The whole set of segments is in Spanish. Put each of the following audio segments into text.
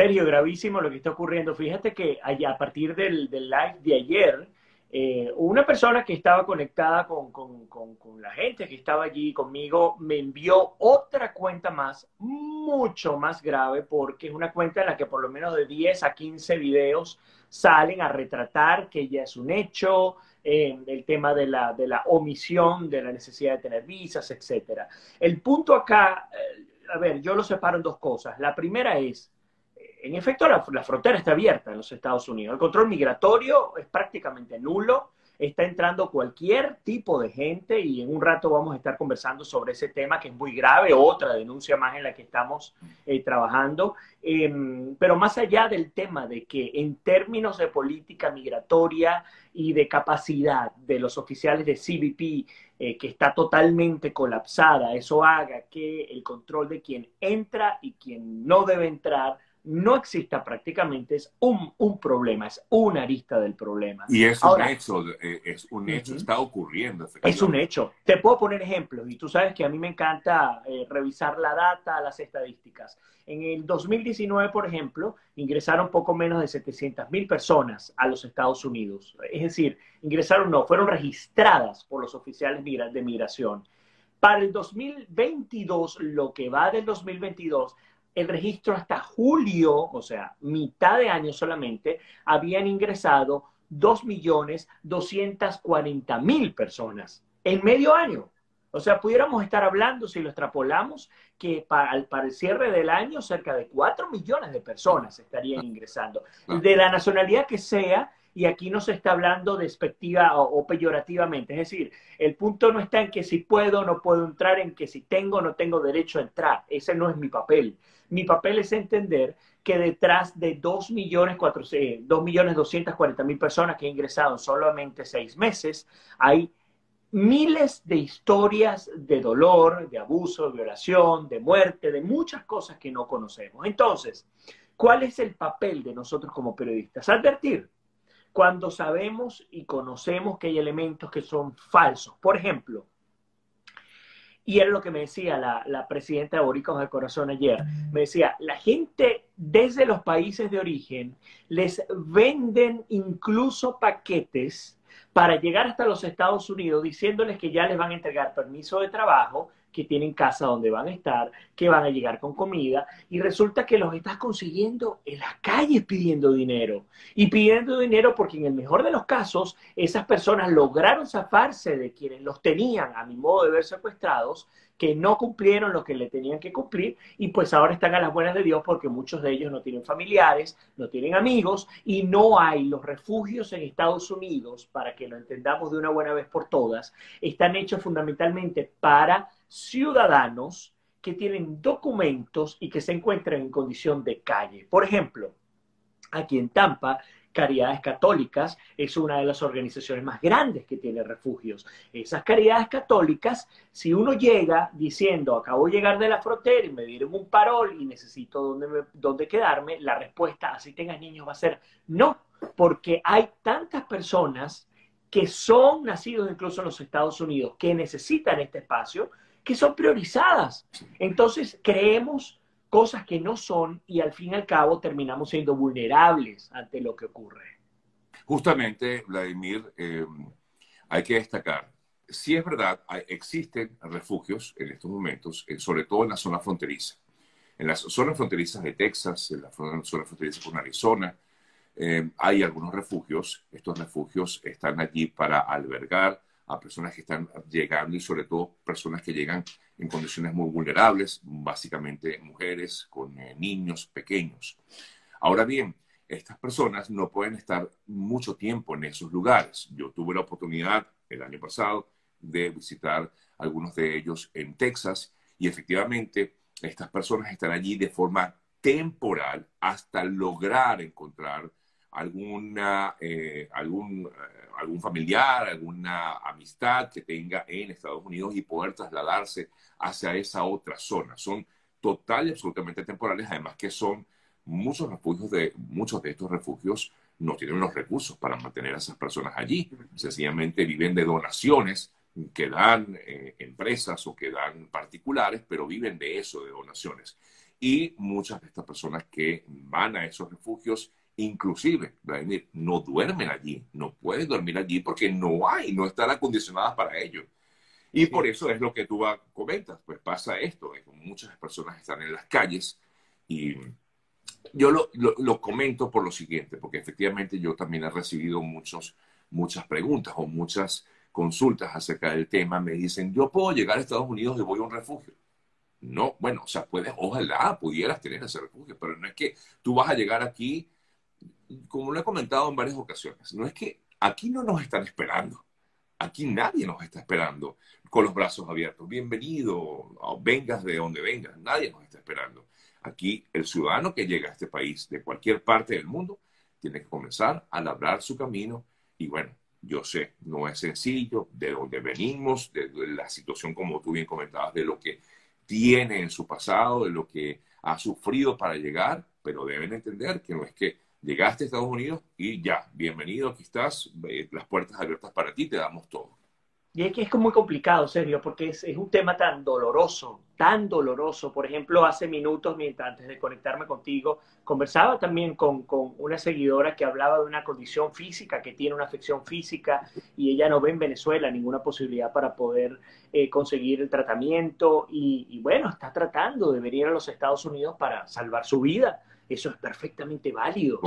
Sergio, gravísimo lo que está ocurriendo. Fíjate que a partir del, del live de ayer, eh, una persona que estaba conectada con, con, con, la gente que estaba allí conmigo me envió otra cuenta más, mucho más grave, porque es una cuenta en la que por lo menos de 10 a 15 videos salen a retratar que ya es un hecho, eh, el tema de la, de la omisión, de la necesidad de tener visas, etc. El punto acá, eh, a ver, yo lo separo en dos cosas. La primera es, en efecto, la, frontera está abierta en los Estados Unidos. El control migratorio es prácticamente nulo. Está entrando cualquier tipo de gente y en un rato vamos a estar conversando sobre ese tema que es muy grave, otra denuncia más en la que estamos eh, trabajando. Em, pero más allá del tema de que en términos de política migratoria y de capacidad de los oficiales de CBP, eh, que está totalmente colapsada, eso haga que el control de quien entra y quien no debe entrar no exista prácticamente es un, un, problema, es una arista del problema. Y es un hecho, eh, es un hecho, está ocurriendo. Es un hecho. Te puedo poner ejemplos y tú sabes que a mí me encanta eh, revisar la data, las estadísticas. En el 2019, por ejemplo, ingresaron poco menos de 700 mil personas a los Estados Unidos. Es decir, ingresaron, no, fueron registradas por los oficiales de migración. Para el 2022, lo que va del 2022, el registro hasta julio, o sea, mitad de año solamente, habían ingresado 2.240.000 personas en medio año. O sea, pudiéramos estar hablando, si lo extrapolamos, que para el, para el cierre del año cerca de 4 millones de personas estarían ingresando, de la nacionalidad que sea, y aquí no se está hablando despectiva o, peyorativamente. Es decir, el punto no está en que si puedo o no puedo entrar, en que si tengo o no tengo derecho a entrar. Ese no es mi papel. Mi papel es entender que detrás de 2.240.000 personas que han ingresado en solamente seis meses, hay miles de historias de dolor, de abuso, de violación, de muerte, de muchas cosas que no conocemos. Entonces, ¿cuál es el papel de nosotros como periodistas? Advertir cuando sabemos y conocemos que hay elementos que son falsos. Por ejemplo, y era lo que me decía la, la presidenta de Boricos del Corazón ayer. Me decía, la gente desde los países de origen les venden incluso paquetes para llegar hasta los Estados Unidos diciéndoles que ya les van a entregar permiso de trabajo que tienen casa donde van a estar, que van a llegar con comida, y resulta que los estás consiguiendo en las calles pidiendo dinero. Y pidiendo dinero porque en el mejor de los casos, esas personas lograron zafarse de quienes los tenían, a mi modo de ver, secuestrados, que no cumplieron lo que le tenían que cumplir y pues ahora están a las buenas de Dios porque muchos de ellos no tienen familiares, no tienen amigos y no hay los refugios en Estados Unidos, para que lo entendamos de una buena vez por todas, están hechos fundamentalmente para ciudadanos que tienen documentos y que se encuentran en condición de calle. Por ejemplo, aquí en Tampa, Caridades Católicas es una de las organizaciones más grandes que tiene refugios. Esas Caridades Católicas, si uno llega diciendo, acabo de llegar de la frontera y me dieron un parol y necesito dónde, dónde quedarme, la respuesta, así tengas niños, va a ser no, porque hay tantas personas que son nacidos incluso en los Estados Unidos, que necesitan este espacio, que son priorizadas. Entonces creemos cosas que no son y al fin y al cabo terminamos siendo vulnerables ante lo que ocurre. Justamente, Vladimir, eh, hay que destacar, si es verdad, existen refugios en estos momentos, eh, sobre todo en la zona fronteriza. En las zonas fronterizas de Texas, en la zona fronteriza con Arizona, eh, hay algunos refugios. Estos refugios están allí para albergar a personas que están llegando y sobre todo personas que llegan en condiciones muy vulnerables, básicamente mujeres con eh, niños pequeños. Ahora bien, estas personas no pueden estar mucho tiempo en esos lugares. Yo tuve la oportunidad el año pasado de visitar algunos de ellos en Texas y efectivamente estas personas están allí de forma temporal hasta lograr encontrar alguna, eh, algún, eh, algún familiar, alguna amistad que tenga en Estados Unidos y poder trasladarse hacia esa otra zona. Son total y absolutamente temporales, además que son muchos refugios de, muchos de estos refugios no tienen los recursos para mantener a esas personas allí. Sencillamente viven de donaciones que dan eh, empresas o que dan particulares, pero viven de eso, de donaciones. Y muchas de estas personas que van a esos refugios, inclusive, Vladimir, no duermen allí, no pueden dormir allí porque no hay, no están acondicionadas para ello. Y por eso es lo que tú comentas, pues pasa esto, muchas personas están en las calles y yo lo, lo, comento por lo siguiente, porque efectivamente yo también he recibido muchos, muchas preguntas o muchas consultas acerca del tema. Me dicen, yo puedo llegar a Estados Unidos y voy a un refugio. No, bueno, o sea, puedes, ojalá pudieras tener ese refugio, pero no es que tú vas a llegar aquí, como lo he comentado en varias ocasiones, no es que aquí no nos están esperando. Aquí nadie nos está esperando con los brazos abiertos. Bienvenido, vengas de donde vengas, nadie nos está esperando. Aquí el ciudadano que llega a este país de cualquier parte del mundo tiene que comenzar a labrar su camino y bueno, yo sé, no es sencillo, de dónde venimos, de, la situación como tú bien comentabas, de lo que tiene en su pasado, de lo que ha sufrido para llegar, pero deben entender que no es que llegaste a Estados Unidos y ya, bienvenido, aquí estás, eh, las puertas abiertas para ti, te damos todo. Y es que es muy complicado, serio, porque es, un tema tan doloroso, tan doloroso. Por ejemplo, hace minutos, mientras antes de conectarme contigo, conversaba también con, una seguidora que hablaba de una condición física, que tiene una afección física y ella no ve en Venezuela ninguna posibilidad para poder eh, conseguir el tratamiento y, bueno, está tratando de venir a los Estados Unidos para salvar su vida. Eso es perfectamente válido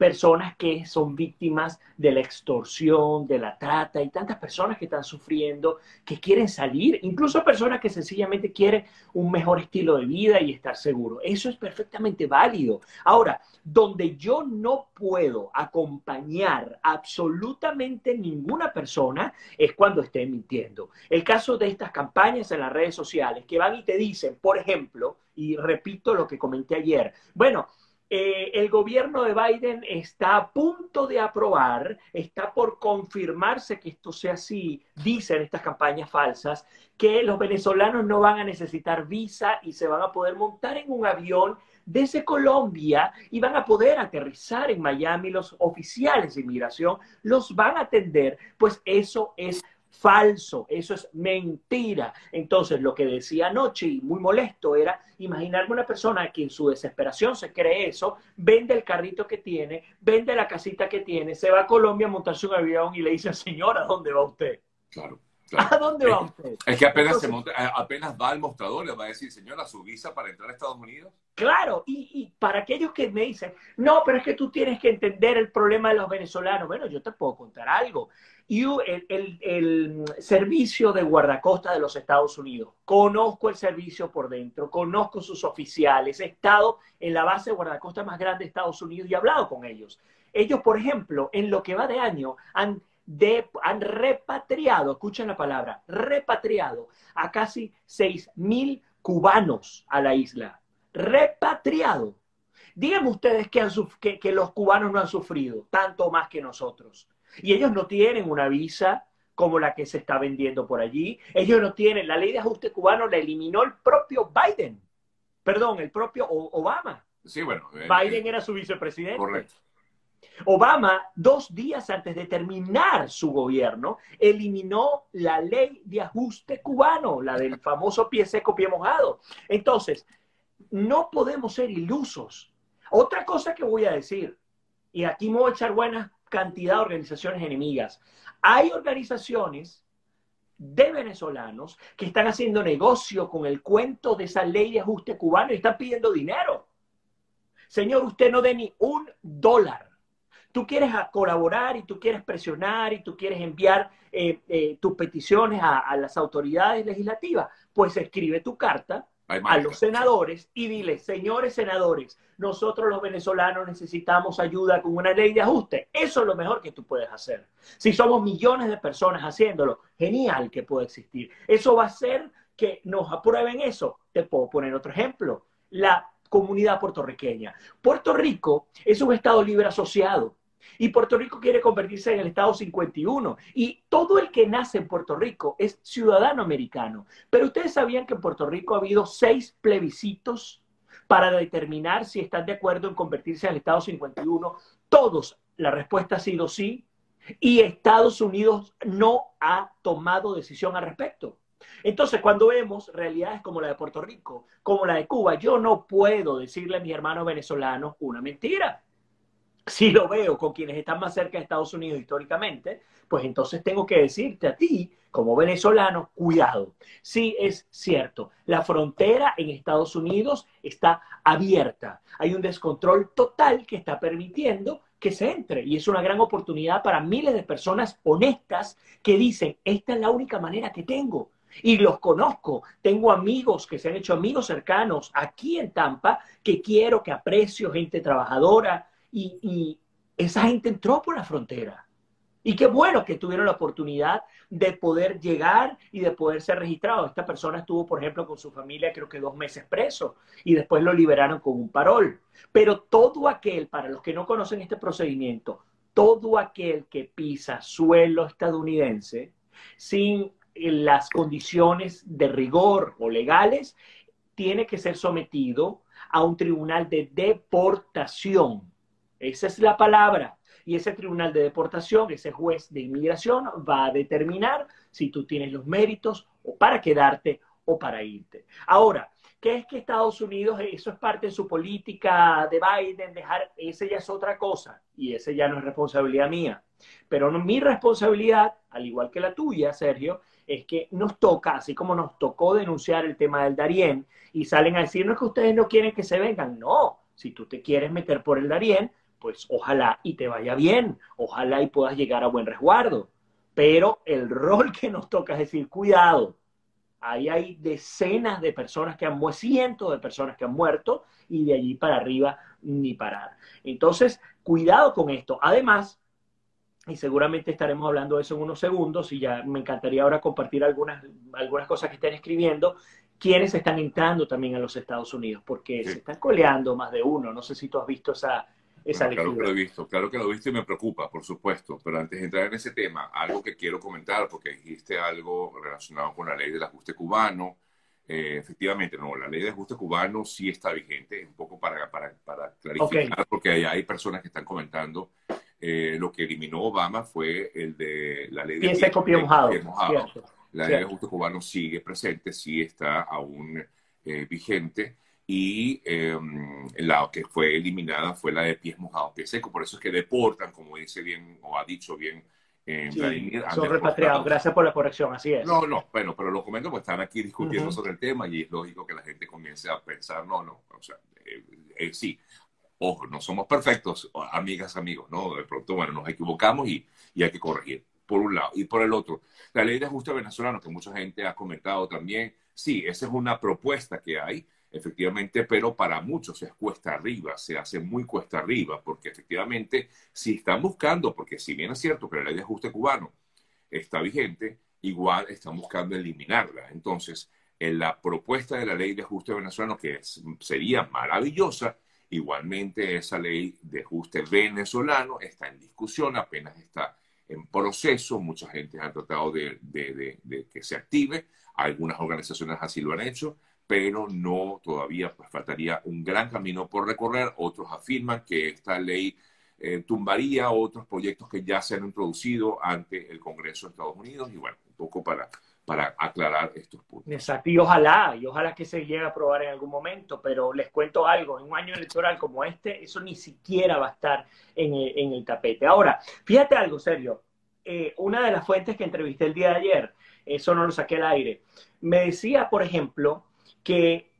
personas que son víctimas de la extorsión, de la trata, y tantas personas que están sufriendo, que quieren salir, incluso personas que sencillamente quieren un mejor estilo de vida y estar seguro. Eso es perfectamente válido. Ahora, donde yo no puedo acompañar absolutamente ninguna persona es cuando esté mintiendo. El caso de estas campañas en las redes sociales que van y te dicen, por ejemplo, y repito lo que comenté ayer, bueno, eh, el gobierno de Biden está a punto de aprobar, está por confirmarse que esto sea así, dicen estas campañas falsas, que los venezolanos no van a necesitar visa y se van a poder montar en un avión desde Colombia y van a poder aterrizar en Miami. Los oficiales de inmigración los van a atender, pues eso es falso, eso es mentira. Entonces, lo que decía anoche y muy molesto era imaginarme una persona que en su desesperación se cree eso, vende el carrito que tiene, vende la casita que tiene, se va a Colombia a montarse un avión y le dice, señora, ¿dónde va usted? Claro. ¿A dónde va usted? Es que apenas, se monta, apenas va al mostrador, le va a decir, señora, su visa para entrar a Estados Unidos. Claro, y, para aquellos que me dicen, no, pero es que tú tienes que entender el problema de los venezolanos. Bueno, yo te puedo contar algo. Y el, servicio de guardacosta de los Estados Unidos, conozco el servicio por dentro, conozco sus oficiales, he estado en la base de guardacosta más grande de Estados Unidos y he hablado con ellos. Ellos, por ejemplo, en lo que va de año, han repatriado, escuchen la palabra, repatriado a casi 6 mil cubanos a la isla. Repatriado. Díganme ustedes que, que, los cubanos no han sufrido tanto más que nosotros. Y ellos no tienen una visa como la que se está vendiendo por allí. Ellos no tienen, la ley de ajuste cubano la eliminó el propio Biden. Perdón, el propio Obama. Sí, bueno. Eh, Biden era su vicepresidente. Correcto. Obama, dos días antes de terminar su gobierno, eliminó la ley de ajuste cubano, la del famoso pie seco, pie mojado. Entonces, no podemos ser ilusos. Otra cosa que voy a decir, y aquí me voy a echar buena cantidad de organizaciones enemigas. Hay organizaciones de venezolanos que están haciendo negocio con el cuento de esa ley de ajuste cubano y están pidiendo dinero. Señor, usted no dé ni un dólar tú quieres colaborar y tú quieres presionar y tú quieres enviar eh, eh, tus peticiones a, las autoridades legislativas, pues escribe tu carta a los senadores y dile, señores senadores, nosotros los venezolanos necesitamos ayuda con una ley de ajuste. Eso es lo mejor que tú puedes hacer. Si somos millones de personas haciéndolo, genial que pueda existir. Eso va a hacer que nos aprueben eso. Te puedo poner otro ejemplo. La comunidad puertorriqueña. Puerto Rico es un estado libre asociado. Y Puerto Rico quiere convertirse en el Estado 51. Y todo el que nace en Puerto Rico es ciudadano americano. Pero ustedes sabían que en Puerto Rico ha habido seis plebiscitos para determinar si están de acuerdo en convertirse en el Estado 51. Todos, la respuesta ha sido sí. Y Estados Unidos no ha tomado decisión al respecto. Entonces, cuando vemos realidades como la de Puerto Rico, como la de Cuba, yo no puedo decirle a mis hermanos venezolanos una mentira. Si lo veo con quienes están más cerca de Estados Unidos históricamente, pues entonces tengo que decirte a ti, como venezolano, cuidado. Sí, es cierto, la frontera en Estados Unidos está abierta. Hay un descontrol total que está permitiendo que se entre. Y es una gran oportunidad para miles de personas honestas que dicen, esta es la única manera que tengo. Y los conozco. Tengo amigos que se han hecho amigos cercanos aquí en Tampa que quiero, que aprecio, gente trabajadora. Y, esa gente entró por la frontera. Y qué bueno que tuvieron la oportunidad de poder llegar y de poder ser registrado. Esta persona estuvo, por ejemplo, con su familia creo que dos meses preso y después lo liberaron con un parol. Pero todo aquel, para los que no conocen este procedimiento, todo aquel que pisa suelo estadounidense sin las condiciones de rigor o legales, tiene que ser sometido a un tribunal de deportación. Esa es la palabra y ese tribunal de deportación, ese juez de inmigración, va a determinar si tú tienes los méritos o para quedarte o para irte. Ahora, ¿qué es que Estados Unidos, eso es parte de su política de Biden, dejar, ese ya es otra cosa y ese ya no es responsabilidad mía. Pero mi responsabilidad, al igual que la tuya, Sergio, es que nos toca, así como nos tocó denunciar el tema del Darién, y salen a decirnos que ustedes no quieren que se vengan. No, si tú te quieres meter por el Darién, pues ojalá y te vaya bien, ojalá y puedas llegar a buen resguardo. Pero el rol que nos toca es decir, cuidado, ahí hay decenas de personas que han muerto, cientos de personas que han muerto y de allí para arriba ni parar. Entonces, cuidado con esto. Además, y seguramente estaremos hablando de eso en unos segundos y ya me encantaría ahora compartir algunas, algunas cosas que estén escribiendo, quienes están entrando también a los Estados Unidos, porque se están coleando más de uno. No sé si tú has visto esa, claro que lo he visto, claro que lo he visto y me preocupa, por supuesto. Pero antes de entrar en ese tema, algo que quiero comentar, porque dijiste algo relacionado con la ley del ajuste cubano. Eh, efectivamente, no, la ley de ajuste cubano sí está vigente, un poco para, para, para clarificar, porque hay, hay, personas que están comentando eh, lo que eliminó Obama fue el de la ley de... Copio mojado. La ley de ajuste cubano sigue presente, sí está aún eh, vigente y em, la que fue eliminada fue la de pies mojados, pies secos. Por eso es que deportan, como dice bien o ha dicho bien eh, Son repatriados, gracias por la corrección, así es. No, no, bueno, pero lo comento porque están aquí discutiendo sobre el tema y es lógico que la gente comience a pensar, no, no, o sea, eh, eh, sí, ojo, no somos perfectos, amigas, amigos, ¿no? De pronto, bueno, nos equivocamos y, y hay que corregir, por un lado. Y por el otro, la ley de ajuste venezolano, que mucha gente ha comentado también, sí, esa es una propuesta que hay, efectivamente, pero para muchos es cuesta arriba, se hace muy cuesta arriba, porque efectivamente, si están buscando, porque si bien es cierto que la ley de ajuste cubano está vigente, igual están buscando eliminarla. Entonces, en la propuesta de la ley de ajuste venezolano, que sería maravillosa, igualmente esa ley de ajuste venezolano está en discusión, apenas está en proceso, mucha gente ha tratado de, de que se active, algunas organizaciones así lo han hecho, pero no todavía, pues faltaría un gran camino por recorrer. Otros afirman que esta ley eh, tumbaría otros proyectos que ya se han introducido ante el Congreso de Estados Unidos y bueno, un poco para, para aclarar estos puntos. Exacto, y ojalá, y ojalá que se llegue a aprobar en algún momento, pero les cuento algo, en un año electoral como este, eso ni siquiera va a estar en el, tapete. Ahora, fíjate algo, serio, eh, una de las fuentes que entrevisté el día de ayer, eso no lo saqué al aire, me decía, por ejemplo, que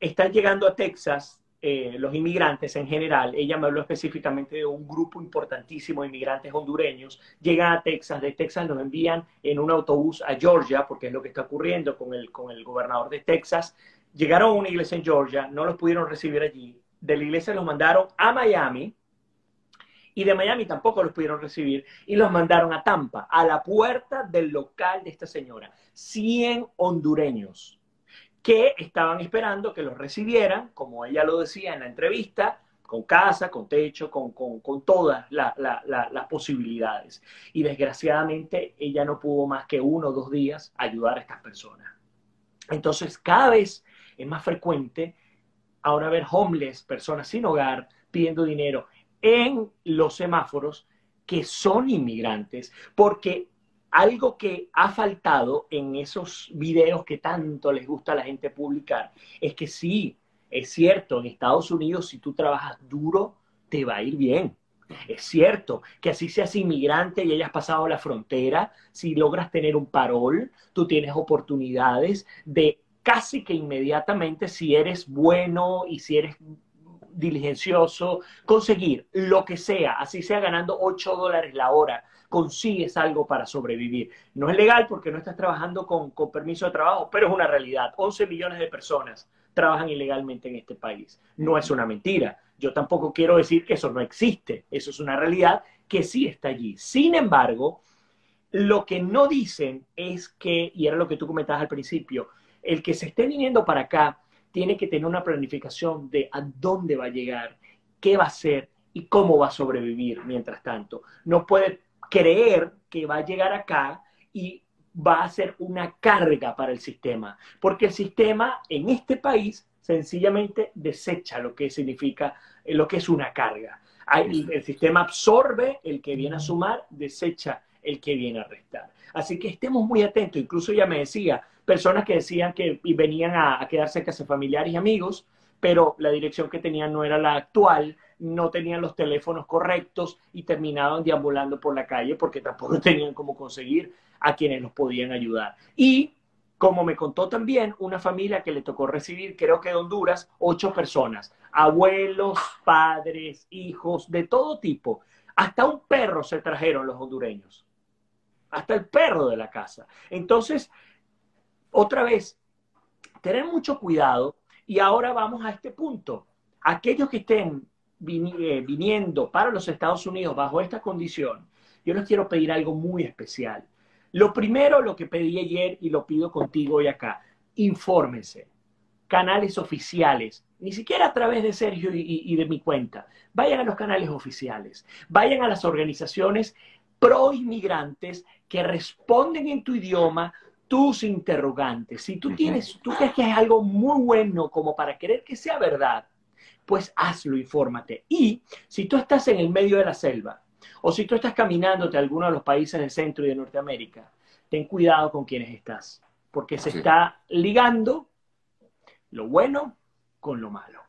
están llegando a Texas eh, los inmigrantes en general, ella me habló específicamente de un grupo importantísimo de inmigrantes hondureños, llegan a Texas, de Texas los envían en un autobús a Georgia, porque es lo que está ocurriendo con el, con el gobernador de Texas, llegaron a una iglesia en Georgia, no los pudieron recibir allí, de la iglesia los mandaron a Miami, y de Miami tampoco los pudieron recibir, y los mandaron a Tampa, a la puerta del local de esta señora. 100 hondureños que estaban esperando que los recibieran, como ella lo decía en la entrevista, con casa, con techo, con, todas las posibilidades. Y desgraciadamente ella no pudo más que uno o dos días ayudar a estas personas. Entonces, cada vez es más frecuente ahora ver homeless, personas sin hogar, pidiendo dinero en los semáforos que son inmigrantes, porque algo que ha faltado en esos videos que tanto les gusta a la gente publicar es que sí, es cierto, en Estados Unidos si tú trabajas duro, te va a ir bien. Es cierto que así seas inmigrante y hayas pasado la frontera, si logras tener un parol, tú tienes oportunidades de casi que inmediatamente, si eres bueno y si eres diligencioso, conseguir lo que sea, así sea ganando 8 dólares la hora, consigues algo para sobrevivir. No es legal porque no estás trabajando con, con, permiso de trabajo, pero es una realidad. 11 millones de personas trabajan ilegalmente en este país. No es una mentira. Yo tampoco quiero decir que eso no existe. Eso es una realidad que sí está allí. Sin embargo, lo que no dicen es que, y era lo que tú comentabas al principio, el que se esté viniendo para acá tiene que tener una planificación de a dónde va a llegar, qué va a hacer y cómo va a sobrevivir mientras tanto. No puede creer que va a llegar acá y va a ser una carga para el sistema, porque el sistema en este país sencillamente desecha lo que significa, eh, lo que es una carga. El, el sistema absorbe el que viene a sumar, desecha el que viene a restar. Así que estemos muy atentos. Incluso ya me decía, personas que decían que venían a, a quedarse en casa familiares y amigos, pero la dirección que tenían no era la actual, no tenían los teléfonos correctos y terminaban deambulando por la calle porque tampoco tenían cómo conseguir a quienes los podían ayudar. Y como me contó también una familia que le tocó recibir, creo que de Honduras, ocho personas, abuelos, padres, hijos, de todo tipo. Hasta un perro se trajeron los hondureños. Hasta el perro de la casa. Entonces, otra vez, tener mucho cuidado y ahora vamos a este punto. Aquellos que estén eh, viniendo para los Estados Unidos bajo esta condición, yo les quiero pedir algo muy especial. Lo primero, lo que pedí ayer y lo pido contigo hoy acá, infórmense. Canales oficiales, ni siquiera a través de Sergio y, y de mi cuenta. Vayan a los canales oficiales, vayan a las organizaciones pro inmigrantes que responden en tu idioma tus interrogantes. Si tú tienes, tú crees que es algo muy bueno como para querer que sea verdad, pues hazlo, infórmate. Y si tú estás en el medio de la selva, o si tú estás caminándote a alguno de los países del centro y de Norteamérica, ten cuidado con quienes estás, porque se está ligando lo bueno con lo malo.